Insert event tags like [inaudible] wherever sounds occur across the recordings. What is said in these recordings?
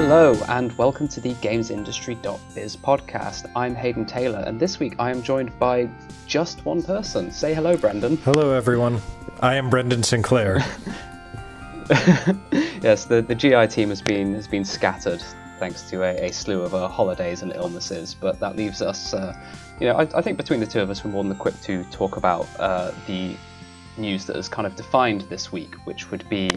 Hello, and welcome to the GamesIndustry.biz podcast. I'm Haydn Taylor, and this week I am joined by just one person. Say hello, Brendan. Hello, everyone. I am Brendan Sinclair. [laughs] [laughs] yes, the, the GI team has been has been scattered thanks to a, a slew of uh, holidays and illnesses, but that leaves us, uh, you know, I, I, think between the two of us, we're more than equipped to talk about uh, the news that has kind of defined this week, which would be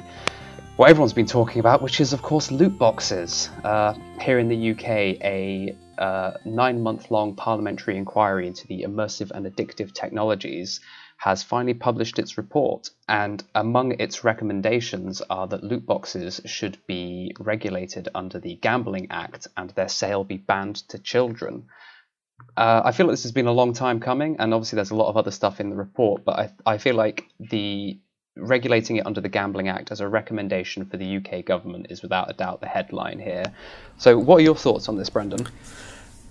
what everyone's been talking about, which is, of course, loot boxes. Uh, here in the UK, a uh, nine month long parliamentary inquiry into the immersive and addictive technologies has finally published its report, and among its recommendations are that loot boxes should be regulated under the Gambling Act and their sale be banned to children. Uh, I feel like this has been a long time coming, and obviously there's a lot of other stuff in the report, but I, I feel like the regulating it under the Gambling Act as a recommendation for the UK government is without a doubt the headline here. So, what are your thoughts on this, Brendan?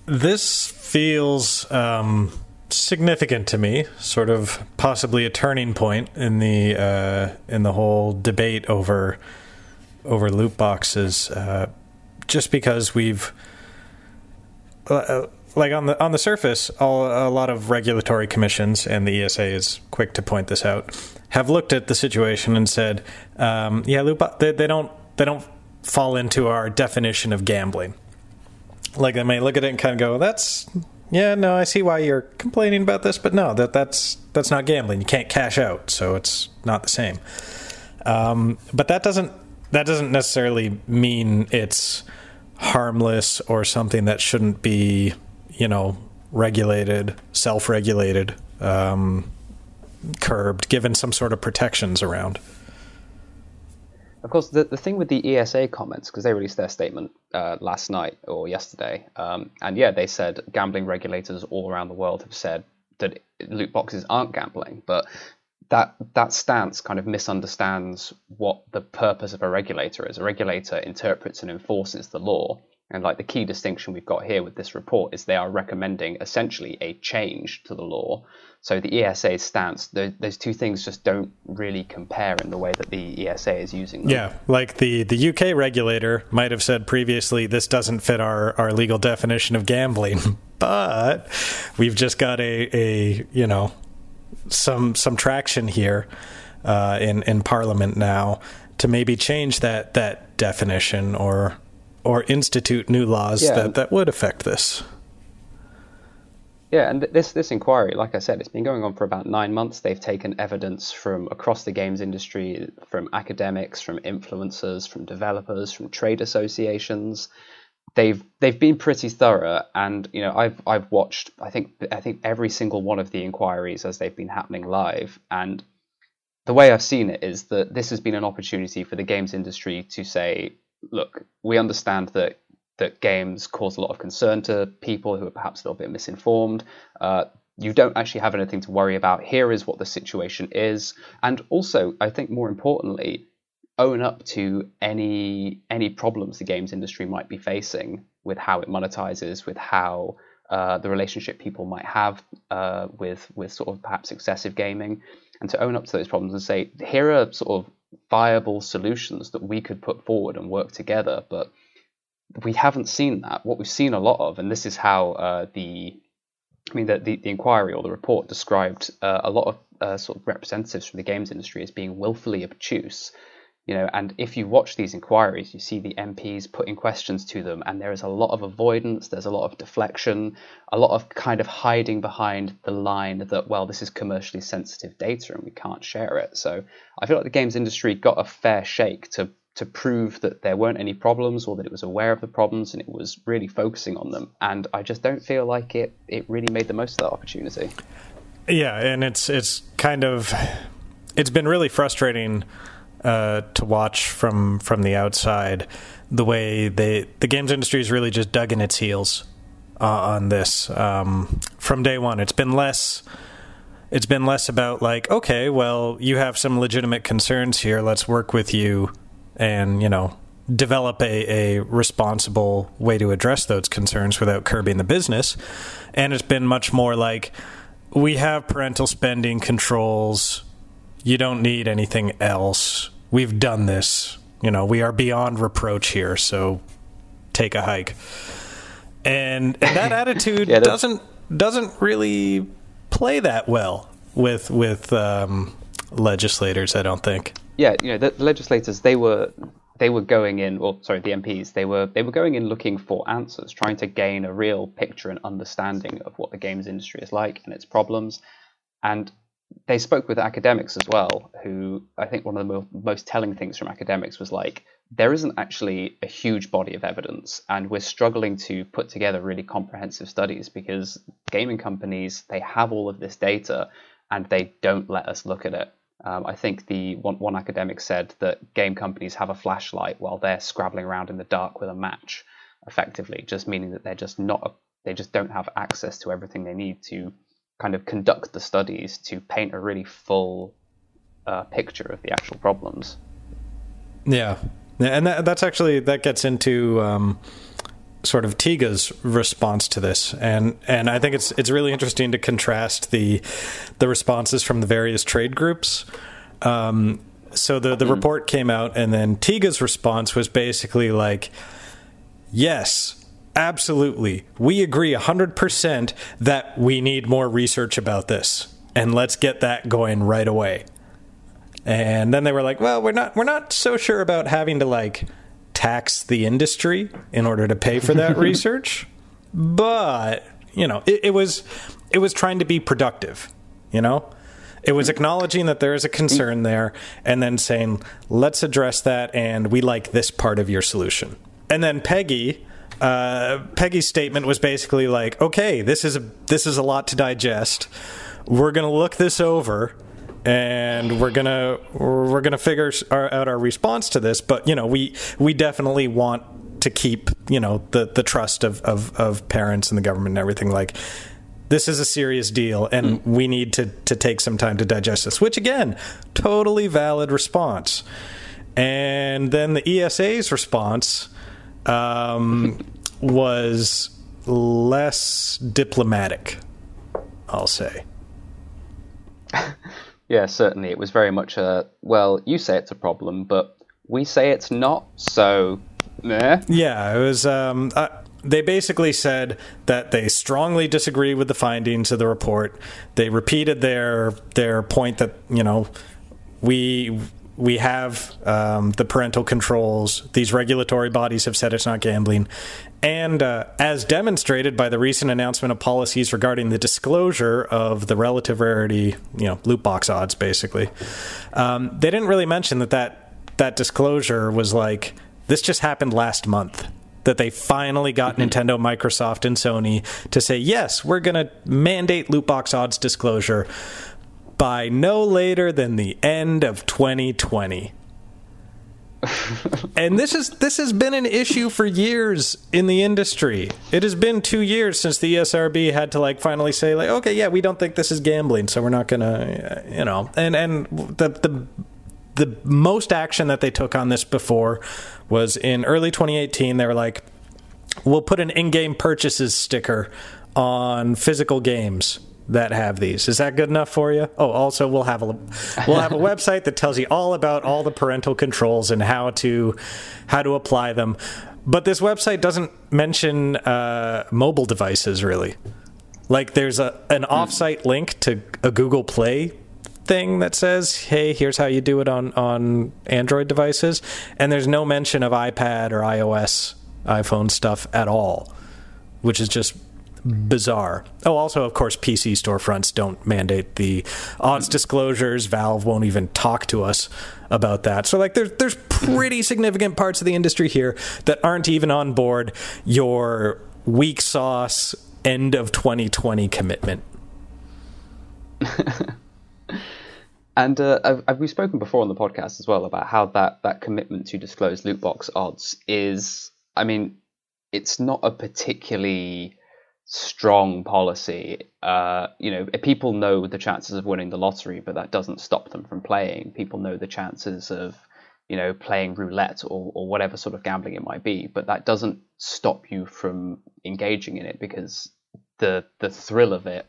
This feels um, significant to me, sort of possibly a turning point in the uh, in the whole debate over over loot boxes. Uh, just because we've uh, like on the on the surface, all, a lot of regulatory commissions, and the ESA is quick to point this out, have looked at the situation and said, um, "Yeah, bo- they, they don't they don't fall into our definition of gambling." Like they may look at it and kind of go, "That's yeah, no, I see why you're complaining about this, but no, that that's that's not gambling. You can't cash out, so it's not the same." Um, but that doesn't that doesn't necessarily mean it's harmless or something that shouldn't be you know, regulated, self regulated, um, curbed, given some sort of protections around. Of course, the, the thing with the ESA comments, because they released their statement uh, last night or yesterday, um, and yeah, they said gambling regulators all around the world have said that loot boxes aren't gambling, but that that stance kind of misunderstands what the purpose of a regulator is. A regulator interprets and enforces the law, and like the key distinction we've got here with this report is they are recommending essentially a change to the law. So the ESA's stance, those two things just don't really compare in the way that the ESA is using them. Yeah, like the, the UK regulator might have said previously, this doesn't fit our, our legal definition of gambling, [laughs] but we've just got a, a you know some some traction here uh, in in Parliament now to maybe change that that definition or or institute new laws yeah. that, that would affect this. Yeah, and this this inquiry, like I said, it's been going on for about nine months. They've taken evidence from across the games industry, from academics, from influencers, from developers, from trade associations. They've they've been pretty thorough, and you know I've I've watched I think I think every single one of the inquiries as they've been happening live, and the way I've seen it is that this has been an opportunity for the games industry to say look, we understand that that games cause a lot of concern to people who are perhaps a little bit misinformed. Uh, you don't actually have anything to worry about. Here is what the situation is, and also, I think more importantly, own up to any any problems the games industry might be facing with how it monetizes, with how uh, the relationship people might have uh, with with sort of perhaps excessive gaming, and to own up to those problems and say, here are sort of viable solutions that we could put forward and work together. But we haven't seen that. What we've seen a lot of, and this is how uh, the I mean, the, the, the, inquiry or the report described uh, a lot of uh, sort of representatives from the games industry as being willfully obtuse you know, and if you watch these inquiries, you see the MPs putting questions to them, and there is a lot of avoidance, there's a lot of deflection, a lot of kind of hiding behind the line that, well, this is commercially sensitive data and we can't share it. So I feel like the games industry got a fair shake to to prove that there weren't any problems or that it was aware of the problems and it was really focusing on them. And I just don't feel like it it really made the most of that opportunity. Yeah, and it's it's kind of it's been really frustrating uh, to watch from from the outside the way they the games industry is really just dug in its heels uh, on this um, from day one. It's been less. It's been less about like, okay, well, you have some legitimate concerns here. Let's work with you, and you know, develop a, a responsible way to address those concerns without curbing the business. And it's been much more like, we have parental spending controls you don't need anything else. We've done this. You know, we are beyond reproach here. So take a hike. And, and that [laughs] attitude Yeah, doesn't doesn't really play that well with with um, legislators. I don't think. yeah, you know, the, the legislators they were they were going in, or sorry, the MPs they were they were going in looking for answers, trying to gain a real picture and understanding of what the games industry is like and its problems, and they spoke with academics as well. Who I think one of the mo- most telling things from academics was like there isn't actually a huge body of evidence, and we're struggling to put together really comprehensive studies because gaming companies they have all of this data and they don't let us look at it. Um, I think the one, one academic said that game companies have a flashlight while they're scrabbling around in the dark with a match, effectively, just meaning that they're just not they just don't have access to everything they need to kind of conduct the studies to paint a really full uh, picture of the actual problems. Yeah, Yeah, and that, that's actually that gets into um, sort of Tiga's response to this, and and I think it's it's really interesting to contrast the the responses from the various trade groups. Um, so the the report came out, and then Tiga's response was basically like, "Yes." Absolutely. We agree 100% that we need more research about this and let's get that going right away. And then they were like, "Well, we're not we're not so sure about having to like tax the industry in order to pay for that [laughs] research." But, you know, it, it was it was trying to be productive, you know? It was acknowledging that there is a concern there and then saying, "Let's address that and we like this part of your solution." And then PEGI uh, PEGI's statement was basically like, "Okay, this is a this is a lot to digest. We're going to look this over and we're gonna we're gonna figure our, out our response to this. But you know, we we definitely want to keep you know the the trust of of, of parents and the government and everything. Like this is a serious deal, and we need to to take some time to digest this. Which again, totally valid response. And then the ESA's response um, was less diplomatic. I'll say. [laughs] Yeah, certainly. It was very much a well, you say it's a problem, but we say it's not, so meh. Yeah, it was. Um, uh, they basically said that they strongly disagree with the findings of the report. They repeated their their point that you know we we have um, the parental controls. These regulatory bodies have said it's not gambling. And uh, as demonstrated by the recent announcement of policies regarding the disclosure of the relative rarity, you know, loot box odds, basically, um, they didn't really mention that, that that disclosure was like this just happened last month. That they finally got Nintendo, Microsoft, and Sony to say yes, we're going to mandate loot box odds disclosure by no later than the end of 2020. [laughs] and this is this has been an issue for years in the industry. It has been 2 years since the ESRB had to like finally say like okay, yeah, we don't think this is gambling, so we're not going to you know. And and the the the most action that they took on this before was in early 2018 they were like we'll put an in-game purchases sticker on physical games that have these. Is that good enough for you? Oh, also we'll have a we'll have a [laughs] website that tells you all about all the parental controls and how to how to apply them. But this website doesn't mention uh, mobile devices really. Like there's a an offsite link to a Google Play thing that says, "Hey, here's how you do it on on Android devices," and there's no mention of iPad or iOS, iPhone stuff at all, which is just bizarre. Oh, also, of course, PC storefronts don't mandate the odds disclosures. Valve won't even talk to us about that. So, like, there's there's pretty significant parts of the industry here that aren't even on board your weak sauce end of 2020 commitment. [laughs] And uh, I've, we've spoken before on the podcast as well about how that, that commitment to disclose loot box odds is, I mean, it's not a particularly strong policy. Uh, you know, people know the chances of winning the lottery, but that doesn't stop them from playing. People know the chances of, you know, playing roulette or, or whatever sort of gambling it might be, but that doesn't stop you from engaging in it because the the thrill of it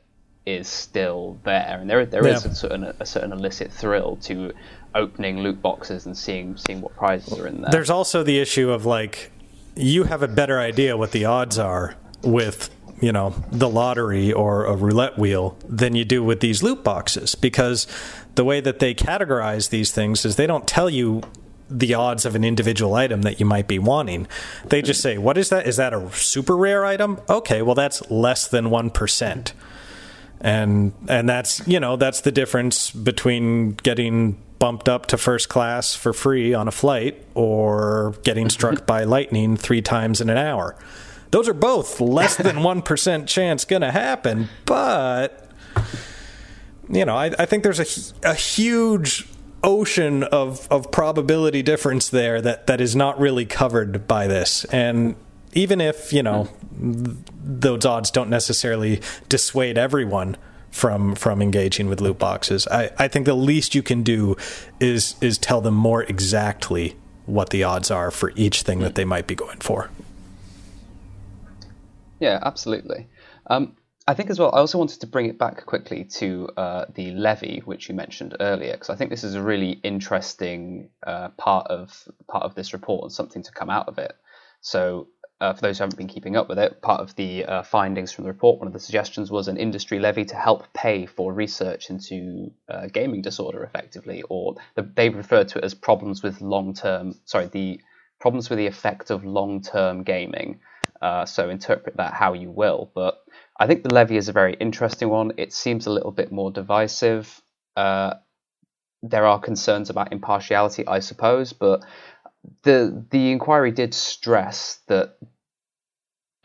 is still there, and there there Yeah. is a certain a certain illicit thrill to opening loot boxes and seeing seeing what prizes are in there. There's also the issue of like you have a better idea what the odds are with you know the lottery or a roulette wheel than you do with these loot boxes because the way that they categorize these things is they don't tell you the odds of an individual item that you might be wanting. They just say, "What is that? Is that a super rare item?" Okay, well that's less than 1%. And and that's, you know, that's the difference between getting bumped up to first class for free on a flight or getting struck [laughs] by lightning 3 times in an hour. Those are both less than [laughs] 1% chance going to happen, but you know, I, I think there's a, a huge ocean of, of probability difference there that, that is not really covered by this. And even if, you know, those odds don't necessarily dissuade everyone from from engaging with loot boxes, I, I think the least you can do is is tell them more exactly what the odds are for each thing that hmm. they might be going for. Yeah, absolutely. Um, I think as well, I also wanted to bring it back quickly to uh, the levy, which you mentioned earlier, because I think this is a really interesting uh, part of part of this report and something to come out of it. So, uh, for those who haven't been keeping up with it, part of the uh, findings from the report, one of the suggestions was an industry levy to help pay for research into uh, gaming disorder, effectively, or the, they referred to it as problems with long-term, sorry, the problems with the effect of long-term gaming. Uh, so interpret that how you will. But I think the levy is a very interesting one. It seems a little bit more divisive. Uh, there are concerns about impartiality, I suppose, but the the inquiry did stress that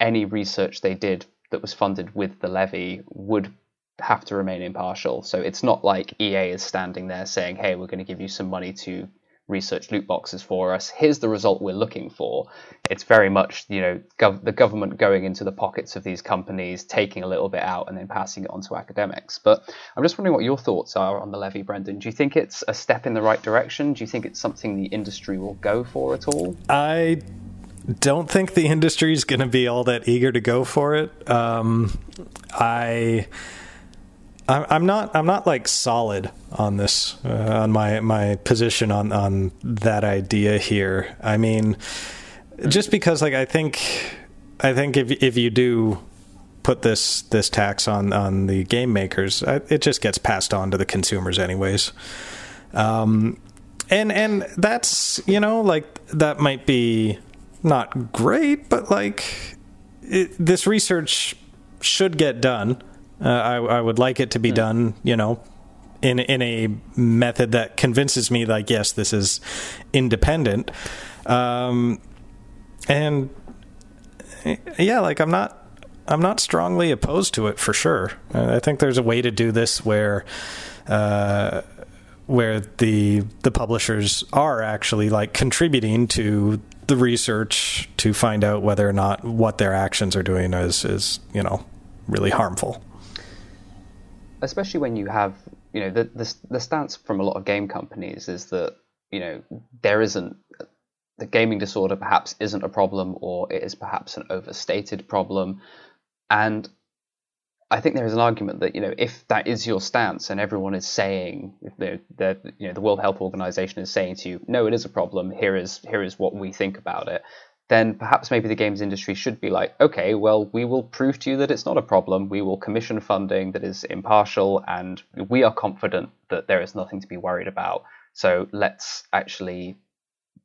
any research they did that was funded with the levy would have to remain impartial. So it's not like EA is standing there saying, "Hey, we're going to give you some money to research loot boxes for us. Here's the result we're looking for. It's very much, you know, gov- the government going into the pockets of these companies, taking a little bit out, and then passing it on to academics. But I'm just wondering what your thoughts are on the levy, Brendan. Do you think it's a step in the right direction? Do you think it's something the industry will go for at all? I don't think the industry is going to be all that eager to go for it. Um, I I'm not. I'm not like solid on this, uh, on my my position on on that idea here. I mean, just because like I think, I think if if you do put this this tax on on the game makers, it just gets passed on to the consumers anyways. Um, and and that's you know like that might be not great, but like it, this research should get done uh, I, I, would like it to be mm. done, you know, in in a method that convinces me, like, yes, this is independent. Um, and yeah, like I'm not. I'm not strongly opposed to it for sure. I think there's a way to do this where, uh, where the the publishers are actually like contributing to the research to find out whether or not what their actions are doing is is you know really harmful especially when you have you know the, the the stance from a lot of game companies is that you know there isn't the gaming disorder perhaps isn't a problem or it is perhaps an overstated problem. And I think there is an argument that you know if that is your stance and everyone is saying the you know the World Health Organization is saying to you no it is a problem. Here is here is what we think about it then perhaps maybe the games industry should be like, okay, well, we will prove to you that it's not a problem. We will commission funding that is impartial, and we are confident that there is nothing to be worried about. So let's actually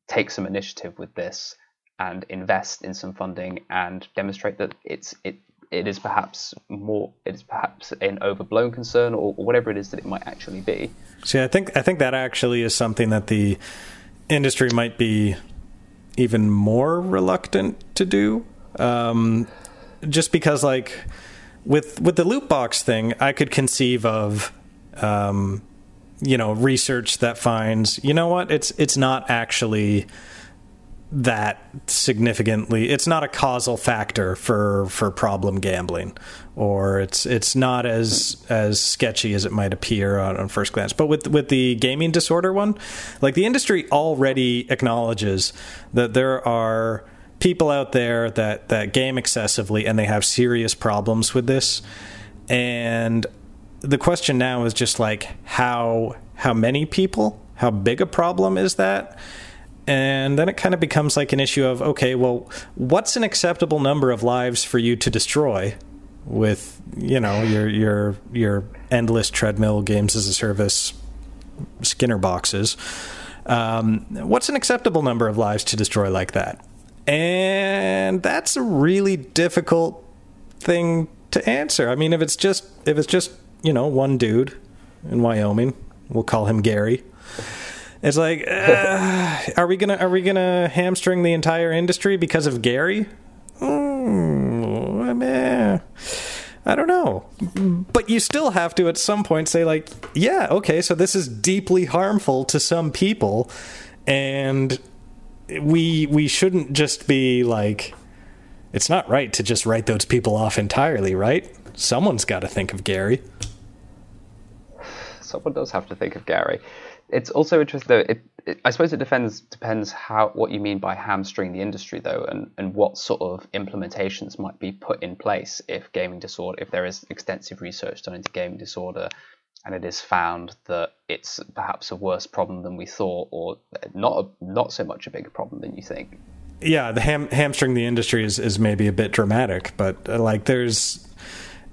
take some initiative with this and invest in some funding and demonstrate that it's it it is perhaps more it is perhaps an overblown concern or, or whatever it is that it might actually be. See, I think I think that actually is something that the industry might be even more reluctant to do. Um, just because, like, with with the loot box thing, I could conceive of, um, you know, research that finds, you know what, it's it's not actually that significantly. It's not a causal factor for for problem gambling or it's it's not as as sketchy as it might appear on, on first glance. But with with the gaming disorder one like the industry already acknowledges that there are people out there that that game excessively and they have serious problems with this. And the question now is just like how how many people how big a problem is that and then it kind of becomes like an issue of okay, well, what's an acceptable number of lives for you to destroy with you know your your your endless treadmill games as a service Skinner boxes? Um, what's an acceptable number of lives to destroy like that? And that's a really difficult thing to answer. I mean, if it's just if it's just you know one dude in Wyoming, we'll call him Gary. It's like, [laughs] uh, are we gonna are we gonna hamstring the entire industry because of Gary? Mm, I don't know, but you still have to at some point say like, yeah, okay, so this is deeply harmful to some people, and we we shouldn't just be like it's not right to just write those people off entirely, right? Someone's got to think of Gary. Someone does have to think of Gary. It's also interesting though. It, it, I suppose it depends depends how what you mean by hamstring the industry though, and and what sort of implementations might be put in place if gaming disorder, if there is extensive research done into gaming disorder, and it is found that it's perhaps a worse problem than we thought, or not a, not so much a bigger problem than you think. Yeah, the ham, hamstring the industry is, is maybe a bit dramatic, but uh, like there's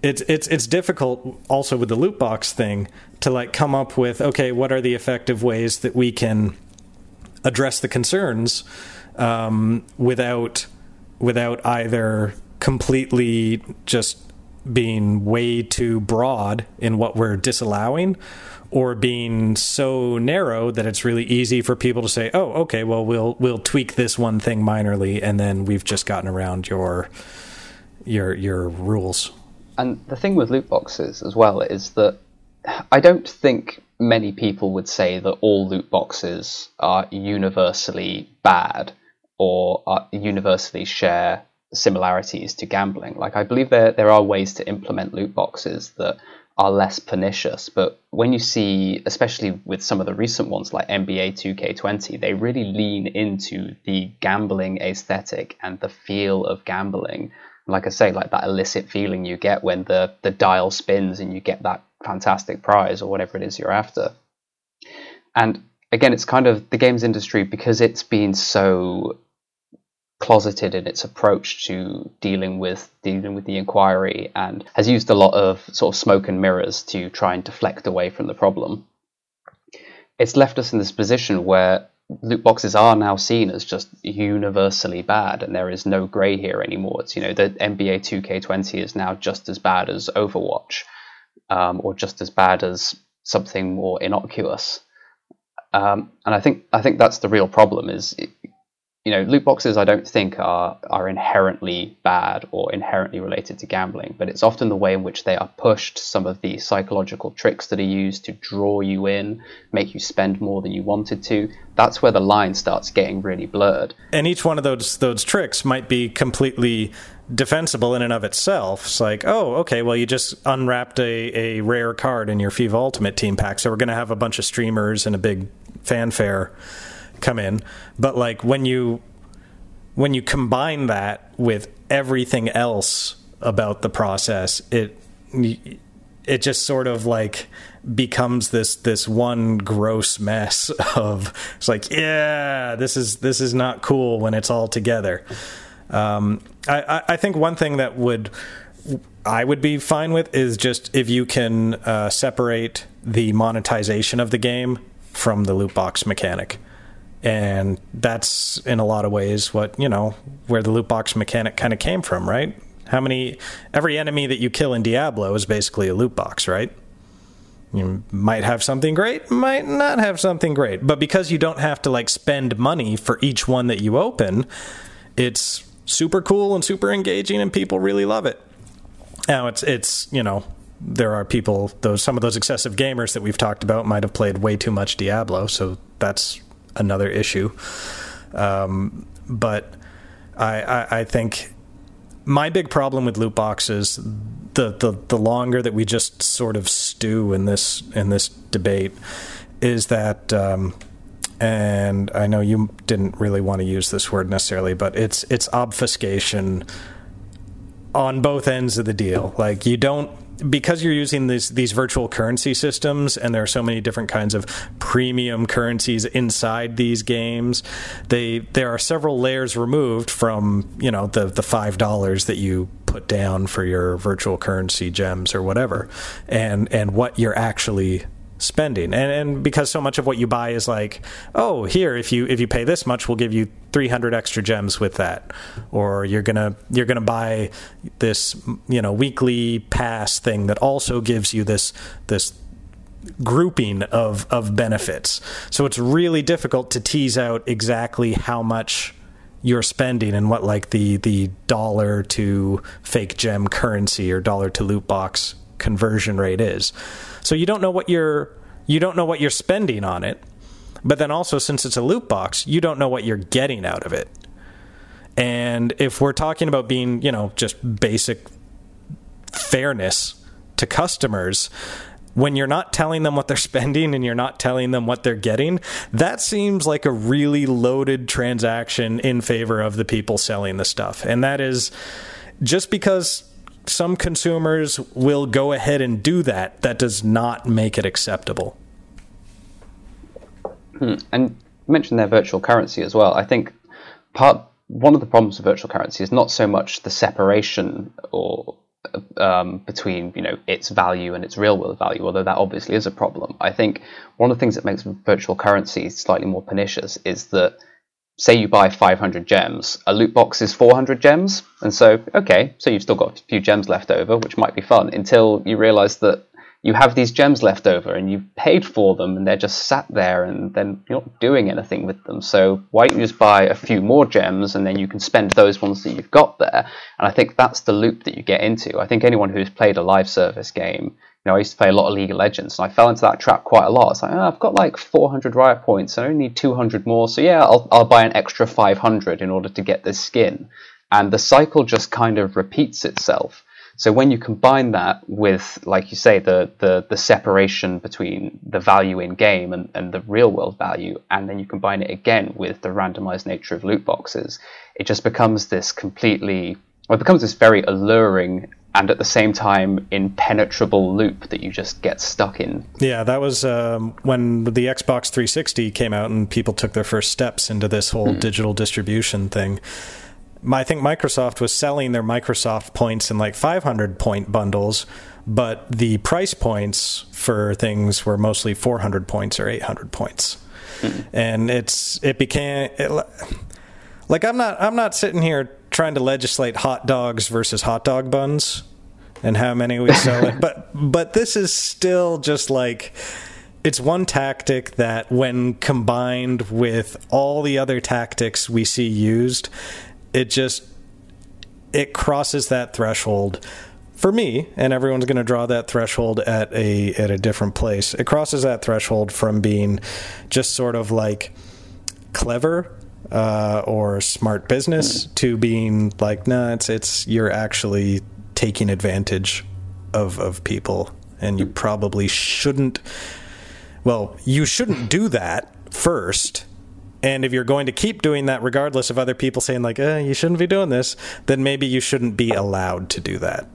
it's it's it's difficult also with the loot box thing to like come up with okay, what are the effective ways that we can address the concerns um, without without either completely just being way too broad in what we're disallowing or being so narrow that it's really easy for people to say, "Oh, okay, well we'll we'll tweak this one thing minorly and then we've just gotten around your your your rules." And the thing with loot boxes as well is that I don't think many people would say that all loot boxes are universally bad or universally share similarities to gambling. Like I believe there there are ways to implement loot boxes that are less pernicious. But when you see, especially with some of the recent ones like NBA 2K20, they really lean into the gambling aesthetic and the feel of gambling. Like I say, like that illicit feeling you get when the, the dial spins and you get that fantastic prize or whatever it is you're after. And again, it's kind of the games industry because it's been so closeted in its approach to dealing with dealing with the inquiry and has used a lot of sort of smoke and mirrors to try and deflect away from the problem. It's left us in this position where loot boxes are now seen as just universally bad and there is no gray here anymore. It's you know the NBA 2K20 is now just as bad as Overwatch um, or just as bad as something more innocuous. Um, and I think I think that's the real problem is you know, loot boxes I don't think are are inherently bad or inherently related to gambling, but it's often the way in which they are pushed, some of the psychological tricks that are used to draw you in, make you spend more than you wanted to. That's where the line starts getting really blurred. And each one of those those tricks might be completely defensible in and of itself. It's like, oh, okay, well, you just unwrapped a, a rare card in your FIFA Ultimate Team pack, so we're going to have a bunch of streamers and a big fanfare come in. But like when you when you combine that with everything else about the process, it it just sort of like becomes this this one gross mess [laughs] of it's like yeah this is this is not cool when it's all together. Um, I, I think one thing that would I would be fine with is just if you can uh, separate the monetization of the game from the loot box mechanic and that's in a lot of ways what you know where the loot box mechanic kind of came from right? How many every enemy that you kill in diablo is basically a loot box right? You might have something great might not have something great. But because you don't have to like spend money for each one that you open it's super cool and super engaging and people really love it. Now it's it's you know there are people those some of those excessive gamers that we've talked about might have played way too much diablo so that's another issue. Um, but I, I, I think my big problem with loot boxes the, the the longer that we just sort of stew in this in this debate is that um, and I know you didn't really want to use this word necessarily, but it's it's obfuscation on both ends of the deal. Like you don't because you're using these these virtual currency systems, and there are so many different kinds of premium currencies inside these games, they there are several layers removed from you know the the five dollars that you put down for your virtual currency gems or whatever, and and what you're actually spending. And and because so much of what you buy is like oh here if you if you pay this much we'll give you 300 extra gems with that. Or you're to you're to buy this you know weekly pass thing that also gives you this this grouping of of benefits. So it's really difficult to tease out exactly how much you're spending and what like the the dollar to fake gem currency or dollar to loot box conversion rate is so you don't know what you're you don't know what you're spending on it. But then also since it's a loot box, you don't know what you're getting out of it. And if we're talking about being, you know, just basic fairness to customers, when you're not telling them what they're [laughs] spending and you're not telling them what they're getting, that seems like a really loaded transaction in favor of the people selling the stuff. And that is just because some consumers will go ahead and do that. That does not make it acceptable. Hmm. And you mentioned their virtual currency as well. I think part one of the problems with virtual currency is not so much the separation or um, between you know its value and its real world value, although that obviously is a problem. I think one of the things that makes virtual currency slightly more pernicious is that say you buy 500 gems, a loot box is 400 gems, and so okay, so you've still got a few gems left over, which might be fun until you realize that you have these gems left over and you've paid for them and they're just sat there and then you're not doing anything with them. So why don't you just buy a few more gems and then you can spend those ones that you've got there? And I think that's the loop that you get into. I think anyone who's played a live service game know, I used to play a lot of League of Legends, and I fell into that trap quite a lot. It's like, oh, I've got like 400 riot points, and I only need 200 more, so yeah, I'll, I'll buy an extra 500 in order to get this skin. And the cycle just kind of repeats itself. So when you combine that with, like you say, the, the, the separation between the value in game and, and the real world value, and then you combine it again with the randomized nature of loot boxes, it just becomes this completely, well, it becomes this very alluring and at the same time impenetrable loop that you just get stuck in. Yeah, that was um, when the Xbox 360 came out and people took their first steps into this whole mm. digital distribution thing. I think Microsoft was selling their Microsoft points in like 500 point bundles, but the price points for things were mostly 400 points or 800 points. Mm. And it's it became it, like I'm not I'm not sitting here trying to legislate hot dogs versus hot dog buns and how many we [laughs] sell it. But but this is still just like it's one tactic that when combined with all the other tactics we see used, it just it crosses that threshold for me, and everyone's going to draw that threshold at a at a different place. It crosses that threshold from being just sort of like clever uh, or smart business to being like, no, nah, it's it's you're actually taking advantage of of people, and you probably shouldn't. Well, you shouldn't do that first. And if you're going to keep doing that, regardless of other people saying like, eh, "You shouldn't be doing this," then maybe you shouldn't be allowed to do that.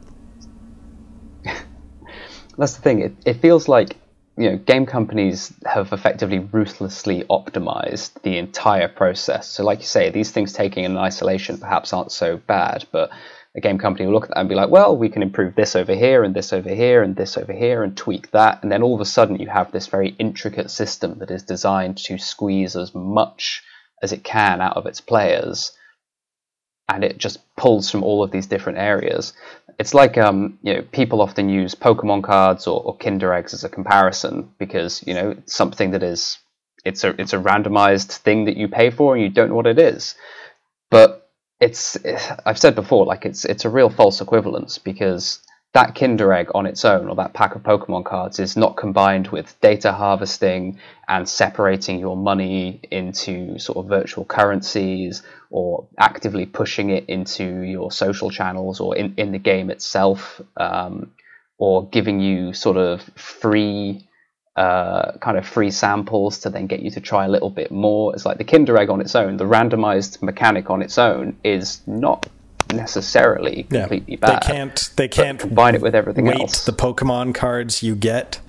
[laughs] That's the thing. It, it feels like you know, game companies have effectively ruthlessly optimized the entire process. So, like you say, these things taking in isolation perhaps aren't so bad, but a game company will look at that and be like, well, we can improve this over here and this over here and this over here and tweak that. And then all of a sudden, you have this very intricate system that is designed to squeeze as much as it can out of its players. And it just pulls from all of these different areas it's like um, you know people often use Pokemon cards or, or, Kinder eggs as a comparison because you know something that is it's a it's a randomized thing that you pay for and you don't know what it is, but it's I've said before like it's it's a real false equivalence because that Kinder Egg on its own, or that pack of Pokemon cards, is not combined with data harvesting and separating your money into sort of virtual currencies or actively pushing it into your social channels or in, in the game itself, um, or giving you sort of free. Uh, kind of free samples to then get you to try a little bit more. It's like the Kinder Egg on its own, the randomized mechanic on its own is not necessarily completely yeah. bad. They can't. They can't combine it with everything weight else. The Pokemon cards you get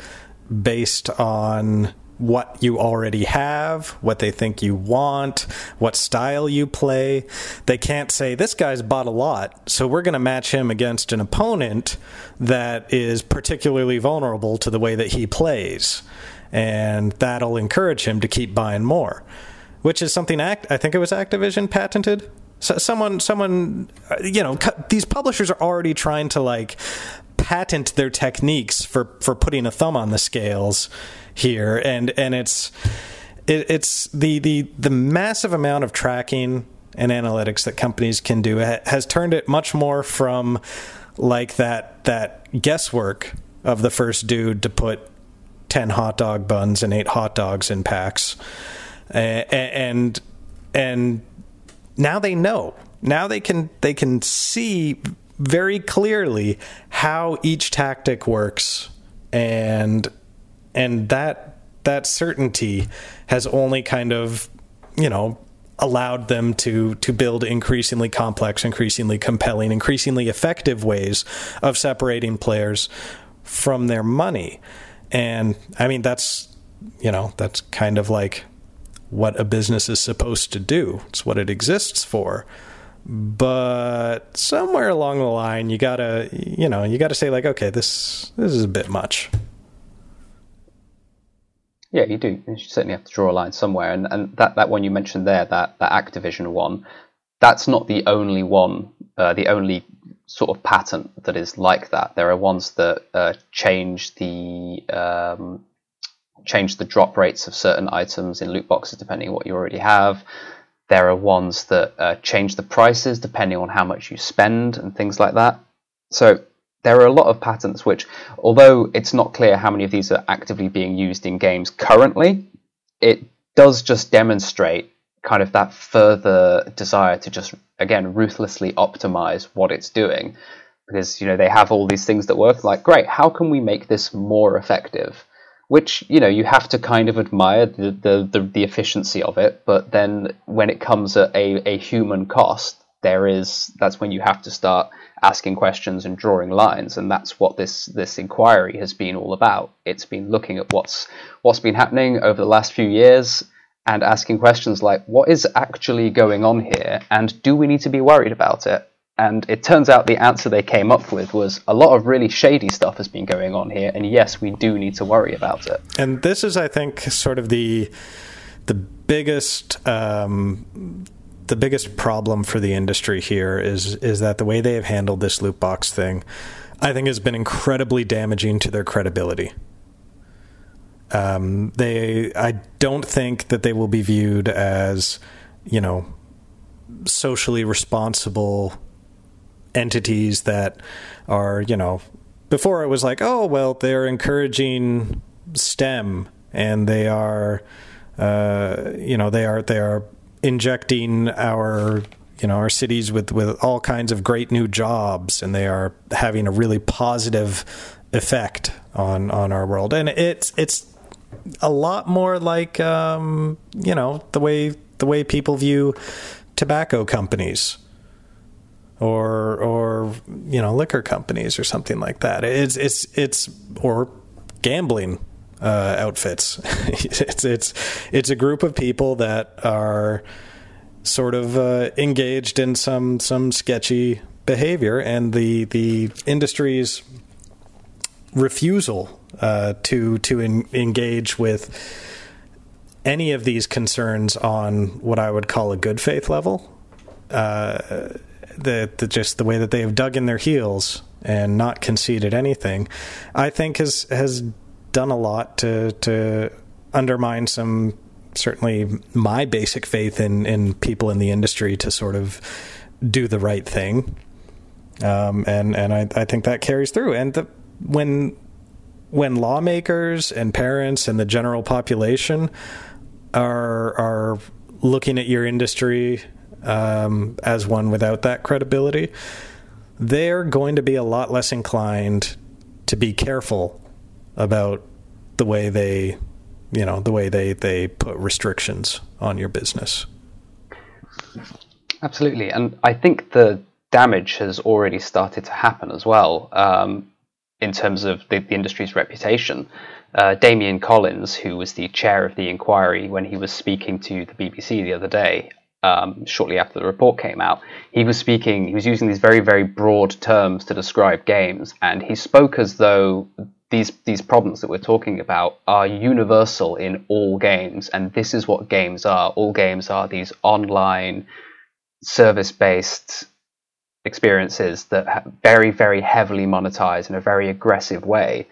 based on what you already have, what they think you want, what style you play. They can't say, this guy's bought a lot, so we're going to match him against an opponent that is particularly vulnerable to the way that he plays. And that'll encourage him to keep buying more, which is something Act- I think it was Activision patented. So someone, someone, uh, you know, these publishers are already trying to like patent their techniques for for putting a thumb on the scales here, and and it's it, it's the the the massive amount of tracking and analytics that companies can do has turned it much more from like that that guesswork of the first dude to put 10 hot dog buns and 8 hot dogs in packs. And and now they know. Now they can they can see very clearly how each tactic works and and that that certainty has only kind of you know allowed them to to build increasingly complex increasingly compelling increasingly effective ways of separating players from their money. And i mean that's you know that's kind of like what a business is supposed to do. It's what it exists for. But somewhere along the line you gotta you know you gotta say like okay this this is a bit much yeah you do. You certainly have to draw a line somewhere. And and that that one you mentioned there that that activision one that's not the only one uh, the only sort of patent that is like that. There are ones that uh, change the um, change the drop rates of certain items in loot boxes depending on what you already have. There are ones that uh, change the prices depending on how much you spend and things like that. So there are a lot of patents which, although it's not clear how many of these are actively being used in games currently, it does just demonstrate kind of that further desire to just again ruthlessly optimize what it's doing. Because you know they have all these things that work like great how can we make this more effective? Which you know you have to kind of admire the, the, the, the, efficiency of it but then when it comes at a, a human cost there is that's when you have to start asking questions and drawing lines and that's what this this inquiry has been all about. It's been looking at what's what's been happening over the last few years and asking questions like what is actually going on here? And do we need to be worried about it? And it turns out the answer they came up with was a lot of really shady stuff has been going on here, and yes, we do need to worry about it. And this is, I think, sort of the the biggest um, the biggest problem for the industry here is is that the way they have handled this loot box thing, I think, has been incredibly damaging to their credibility. Um, they, I don't think that they will be viewed as, you know, socially responsible entities that are, you know, before it was like, oh, well, they're encouraging STEM and they are, uh, you know, they are they are injecting our you know our cities with with all kinds of great new jobs and they are having a really positive effect on on our world and it's it's a lot more like um, you know the way the way people view tobacco companies or or you know liquor companies or something like that. It's it's it's or gambling uh, outfits. [laughs] it's it's it's a group of people that are sort of uh, engaged in some some sketchy behavior, and the the industry's refusal uh, to to in, engage with any of these concerns on what I would call a good faith level. Uh, the, the just the way that they have dug in their heels and not conceded anything, I think has has done a lot to to undermine some certainly my basic faith in in people in the industry to sort of do the right thing. Um, and and I, I think that carries through. And the, when when lawmakers and parents and the general population are are looking at your industry um, as one without that credibility, they're going to be a lot less inclined to be careful about the way they, you know, the way they, they put restrictions on your business. Absolutely. And I think the damage has already started to happen as well um, in terms of the, the industry's reputation. Uh, Damian Collins, who was the chair of the inquiry when he was speaking to the BBC the other day, um, shortly after the report came out, he was speaking, he was using these very, very broad terms to describe games, and he spoke as though these these problems that we're talking about are universal in all games, and this is what games are. All games are these online, service-based experiences that very, very heavily monetize in a very aggressive way,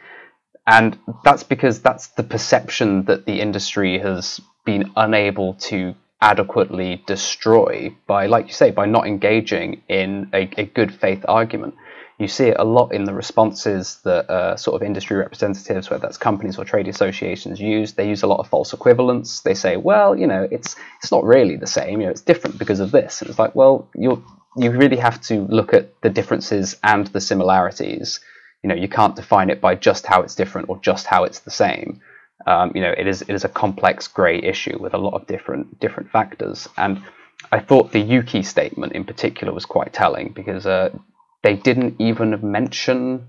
and that's because that's the perception that the industry has been unable to adequately destroy by, like you say, by not engaging in a, a good faith argument. You see it a lot in the responses that uh, sort of industry representatives, whether that's companies or trade associations, use. They use a lot of false equivalence. They say, "Well, you know, it's it's not really the same. You know, it's different because of this." And it's like, well, you you really have to look at the differences and the similarities. You know, you can't define it by just how it's different or just how it's the same. Um, you know, it is it is a complex grey issue with a lot of different different factors. And I thought the Ukie statement in particular was quite telling because uh, they didn't even mention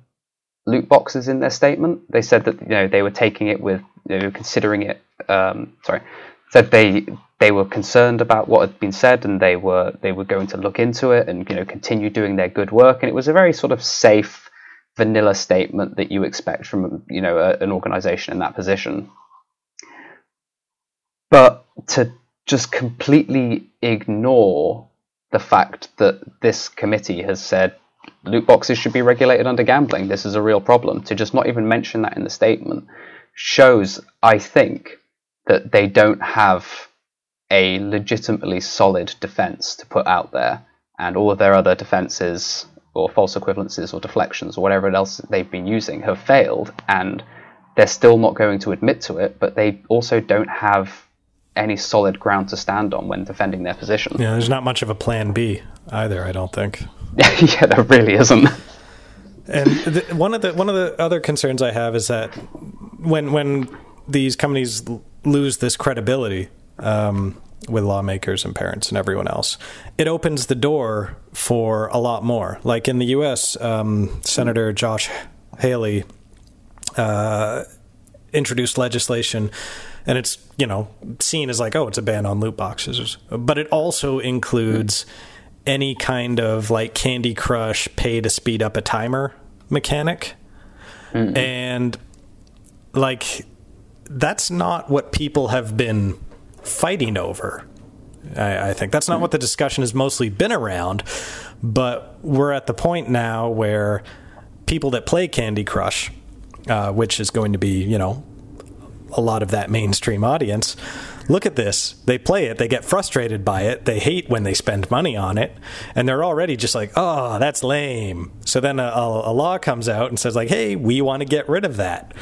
loot boxes in their statement. They said that you know they were taking it with you know, considering it. Um, sorry, said they they were concerned about what had been said and they were they were going to look into it and you know continue doing their good work. And it was a very sort of safe vanilla statement that you expect from you know a, an organization in that position. But to just completely ignore the fact that this committee has said loot boxes should be regulated under gambling. This is a real problem. To just not even mention that in the statement shows, I think, that they don't have a legitimately solid defense to put out there, and all of their other defenses or false equivalences or deflections or whatever else they've been using have failed and they're still not going to admit to it, but they also don't have any solid ground to stand on when defending their position. Yeah, there's not much of a plan B either, I don't think. [laughs] yeah, there really isn't. And the, one of the one of the other concerns I have is that when when these companies lose this credibility, um, with lawmakers and parents and everyone else. It opens the door for a lot more. Like in the U.S., um, Senator Josh Hawley uh, introduced legislation, and it's you know seen as like oh it's a ban on loot boxes, but it also includes any kind of like Candy Crush pay to speed up a timer mechanic, mm-hmm. and like that's not what people have been fighting over. I, I think that's not what the discussion has mostly been around, but we're at the point now where people that play Candy Crush, uh, which is going to be, you know, a lot of that mainstream audience, look at this. They play it, they get frustrated by it, they hate when they spend money on it, and they're already just like, oh, that's lame. So then a, a, law comes out and says, like, hey, we want to get rid of that.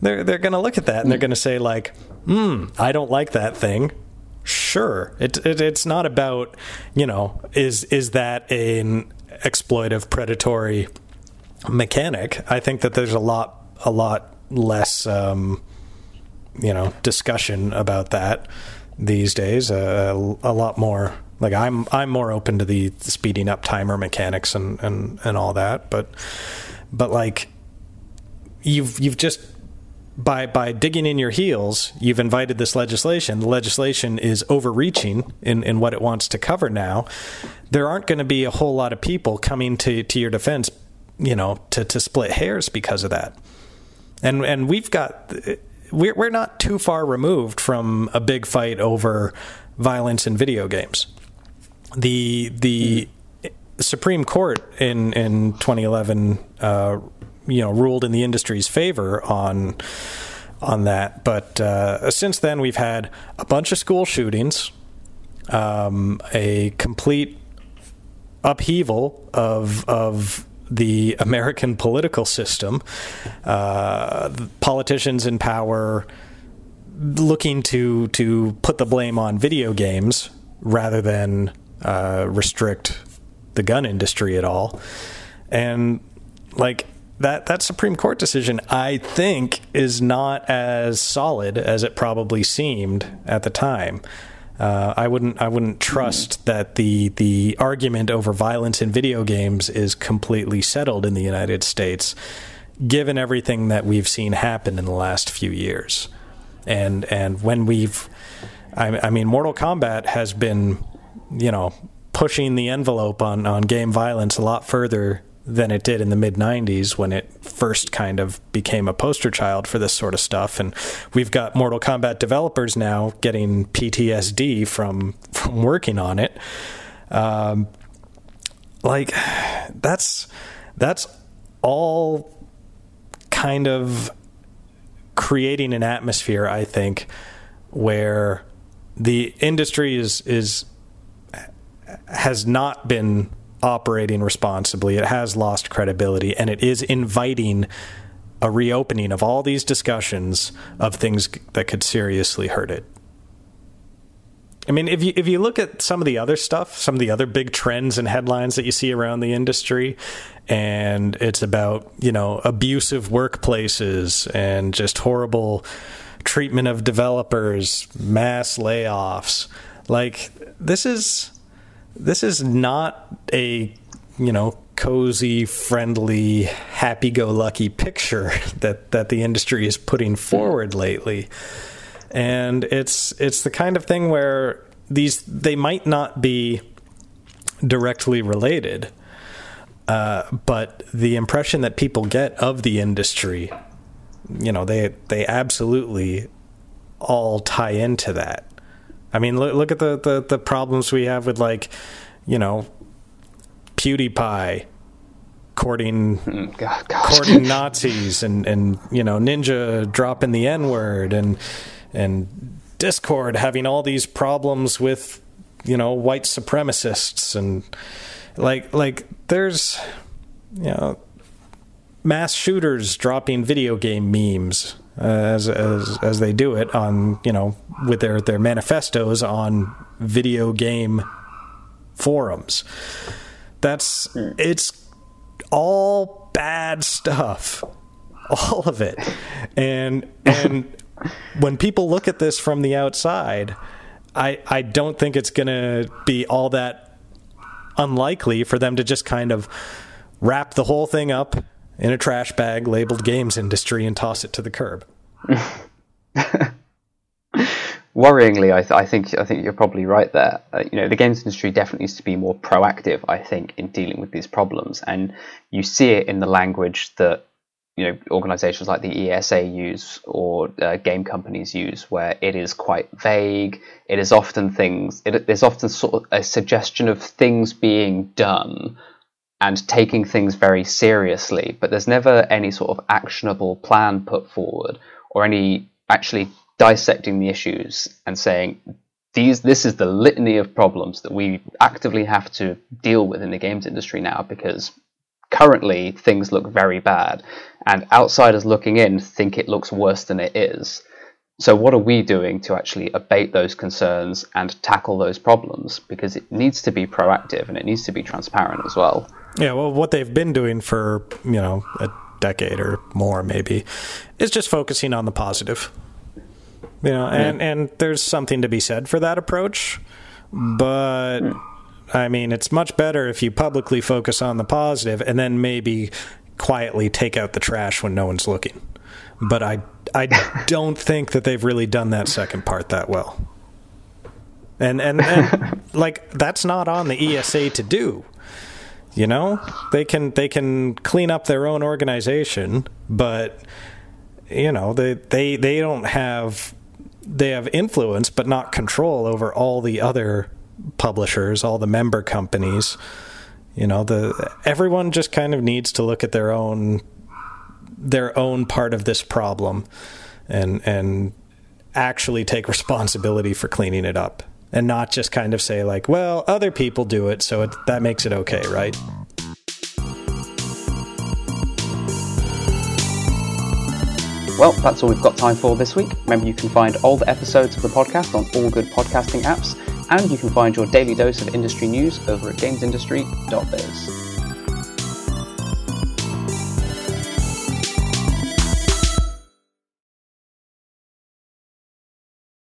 They're, they're going to look at that and they're going to say, like, hmm, I don't like that thing. Sure, it, it, it's not about you know is is that an exploitive predatory mechanic. I think that there's a lot a lot less um, you know discussion about that these days. Uh, a lot more like I'm I'm more open to the speeding up timer mechanics and and and all that, but but like you've you've just by by digging in your heels, you've invited this legislation. The legislation is overreaching in, in what it wants to cover now. There aren't going to be a whole lot of people coming to, to your defense, you know, to, to split hairs because of that. And and we've got we're we're not too far removed from a big fight over violence in video games. The the Supreme Court in in 2011 uh, you know ruled in the industry's favor on on that. But uh, since then, we've had a bunch of school shootings, um, a complete upheaval of of the American political system, uh, politicians in power looking to to put the blame on video games rather than uh, restrict the gun industry at all, and like that that Supreme Court decision, I think, is not as solid as it probably seemed at the time. Uh, I wouldn't I wouldn't trust that the the argument over violence in video games is completely settled in the United States, given everything that we've seen happen in the last few years, and and when we've, I, I mean, Mortal Kombat has been, you know, pushing the envelope on on game violence a lot further than it did in the mid 90s when it first kind of became a poster child for this sort of stuff. And we've got Mortal Kombat developers now getting PTSD from from working on it. Um, like that's that's all kind of creating an atmosphere I think where the industry is is has not been operating responsibly. It has lost credibility, and it is inviting a reopening of all these discussions of things that could seriously hurt it. I mean, if you if you look at some of the other stuff, some of the other big trends and headlines that you see around the industry, and it's about you know abusive workplaces and just horrible treatment of developers, mass layoffs. Like this is this is not a you know cozy, friendly, happy-go-lucky picture [laughs] that that the industry is putting forward lately. And it's it's the kind of thing where these they might not be directly related, uh, but the impression that people get of the industry, you know, they they absolutely all tie into that. I mean, look, look at the, the, the problems we have with like, you know, PewDiePie courting Mm, God, God. courting Nazis and and you know Ninja dropping the N word and and Discord having all these problems with you know white supremacists and like like there's you know mass shooters dropping video game memes uh, as as as they do it on you know with their their manifestos on video game forums. That's it's all bad stuff, all of it, and and when people look at this from the outside, I I don't think it's going to be all that unlikely for them to just kind of wrap the whole thing up in a trash bag labeled games industry and toss it to the curb. [laughs] Worryingly, I, th- I think I think you're probably right there. Uh, you know, the games industry definitely needs to be more proactive. I think in dealing with these problems, and you see it in the language that you know organizations like the ESA use or uh, game companies use, where it is quite vague. It is often things. It, there's often sort of a suggestion of things being done and taking things very seriously, but there's never any sort of actionable plan put forward or any actually dissecting the issues and saying these this is the litany of problems that we actively have to deal with in the games industry now because currently things look very bad. And outsiders looking in think it looks worse than it is so what are we doing to actually abate those concerns and tackle those problems because it needs to be proactive and it needs to be transparent as well Yeah, well, what they've been doing for you know a decade or more, maybe, is just focusing on the positive. You know, and and there's something to be said for that approach, but hmm. I mean, it's much better if you publicly focus on the positive and then maybe quietly take out the trash when no one's looking. But I I don't think that they've really done that second part that well. And and, and [laughs] like that's not on the ESA to do. You know, they can they can clean up their own organization, but you know they they they don't have they have influence but not control over all the other publishers, all the member companies. You know, the everyone just kind of needs to look at their own their own part of this problem and and actually take responsibility for cleaning it up and not just kind of say like, well, other people do it, so it, that makes it okay, right? Well, that's all we've got time for this week. Remember, you can find all the episodes of the podcast on all good podcasting apps, and you can find your daily dose of industry news over at gamesindustry.biz.